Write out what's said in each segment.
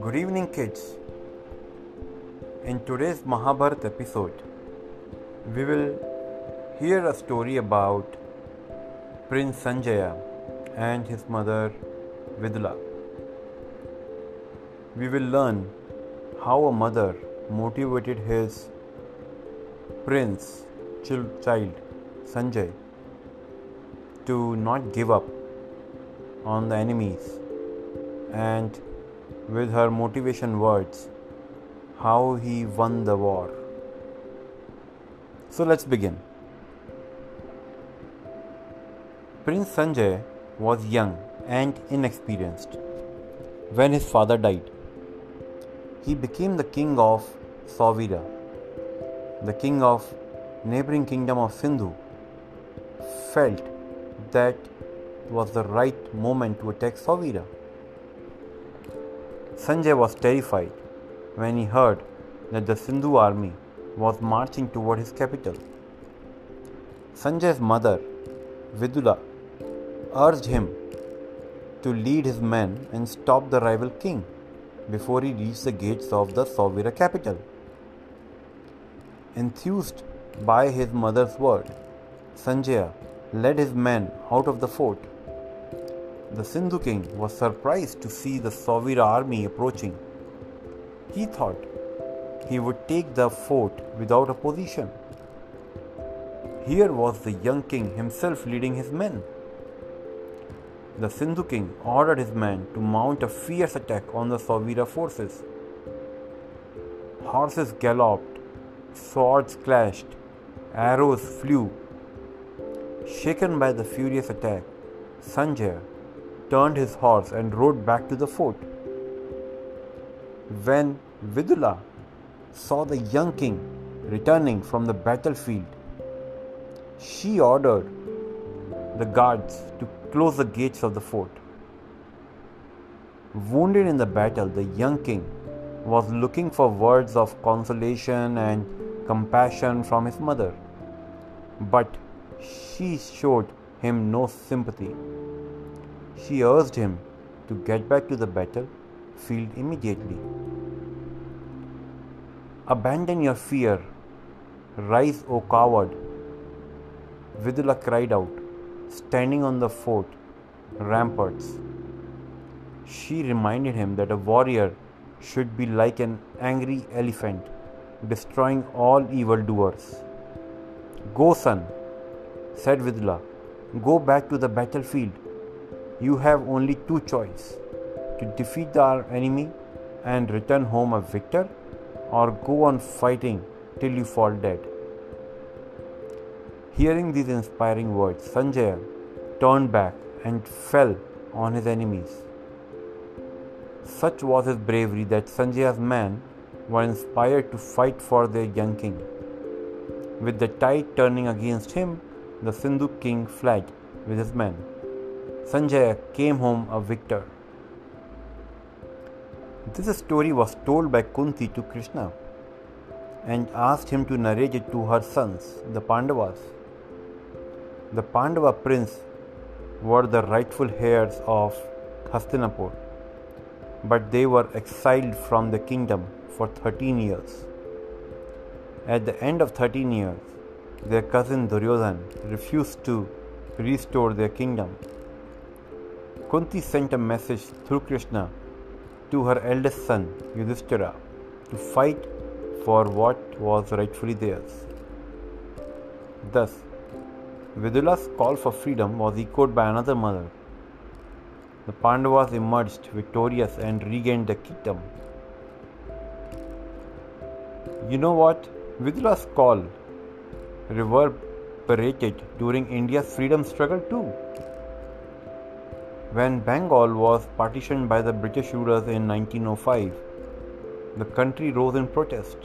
Good evening, kids. In today's Mahabharata episode, we will hear a story about Prince Sanjaya and his mother Vidula. We will learn how a mother motivated his prince child Sanjay to not give up on the enemies and with her motivation words how he won the war. So let's begin. Prince Sanjay was young and inexperienced when his father died. He became the king of Sauvira, the king of neighboring kingdom of Sindhu, felt that was the right moment to attack Sauvira. Sanjay was terrified when he heard that the Sindhu army was marching toward his capital. Sanjay's mother, Vidula, urged him to lead his men and stop the rival king before he reached the gates of the Sauvira capital. Enthused by his mother's word, Sanjaya led his men out of the fort the Sindhu king was surprised to see the Sauvira army approaching. He thought he would take the fort without opposition. Here was the young king himself leading his men. The Sindhu king ordered his men to mount a fierce attack on the Sauvira forces. Horses galloped, swords clashed, arrows flew. Shaken by the furious attack, Sanjay turned his horse and rode back to the fort. When Vidula saw the young king returning from the battlefield, she ordered the guards to close the gates of the fort. Wounded in the battle, the young king was looking for words of consolation and compassion from his mother, but she showed him no sympathy. She urged him to get back to the battlefield immediately. Abandon your fear. Rise, O coward. Vidula cried out, standing on the fort ramparts. She reminded him that a warrior should be like an angry elephant, destroying all evildoers. Go, son, said Vidula. Go back to the battlefield you have only two choices to defeat our enemy and return home a victor or go on fighting till you fall dead. Hearing these inspiring words, Sanjaya turned back and fell on his enemies. Such was his bravery that Sanjaya's men were inspired to fight for their young king. With the tide turning against him, the Sindhu king fled with his men. Sanjay came home a victor. This story was told by Kunti to Krishna and asked him to narrate it to her sons, the Pandavas. The Pandava prince were the rightful heirs of Hastinapur, but they were exiled from the kingdom for 13 years. At the end of 13 years, their cousin Duryodhan refused to restore their kingdom Kunti sent a message through Krishna to her eldest son Yudhishthira to fight for what was rightfully theirs. Thus, Vidula's call for freedom was echoed by another mother. The Pandavas emerged victorious and regained the kingdom. You know what? Vidula's call reverberated during India's freedom struggle too. When Bengal was partitioned by the British rulers in 1905, the country rose in protest.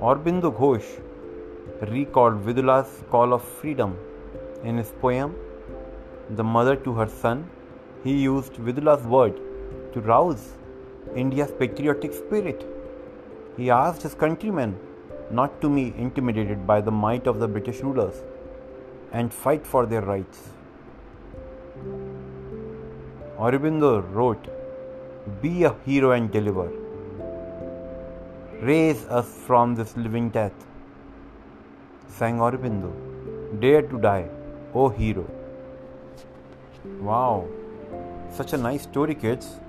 Aurobindo Ghosh recalled Vidula's call of freedom in his poem The Mother to Her Son. He used Vidula's word to rouse India's patriotic spirit. He asked his countrymen not to be intimidated by the might of the British rulers and fight for their rights. Aurobindo wrote, Be a hero and deliver. Raise us from this living death. Sang Aurobindo, Dare to die, O hero. Wow, such a nice story, kids.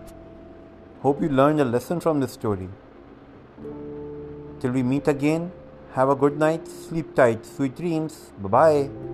Hope you learned a lesson from this story. Till we meet again, have a good night, sleep tight, sweet dreams. Bye bye.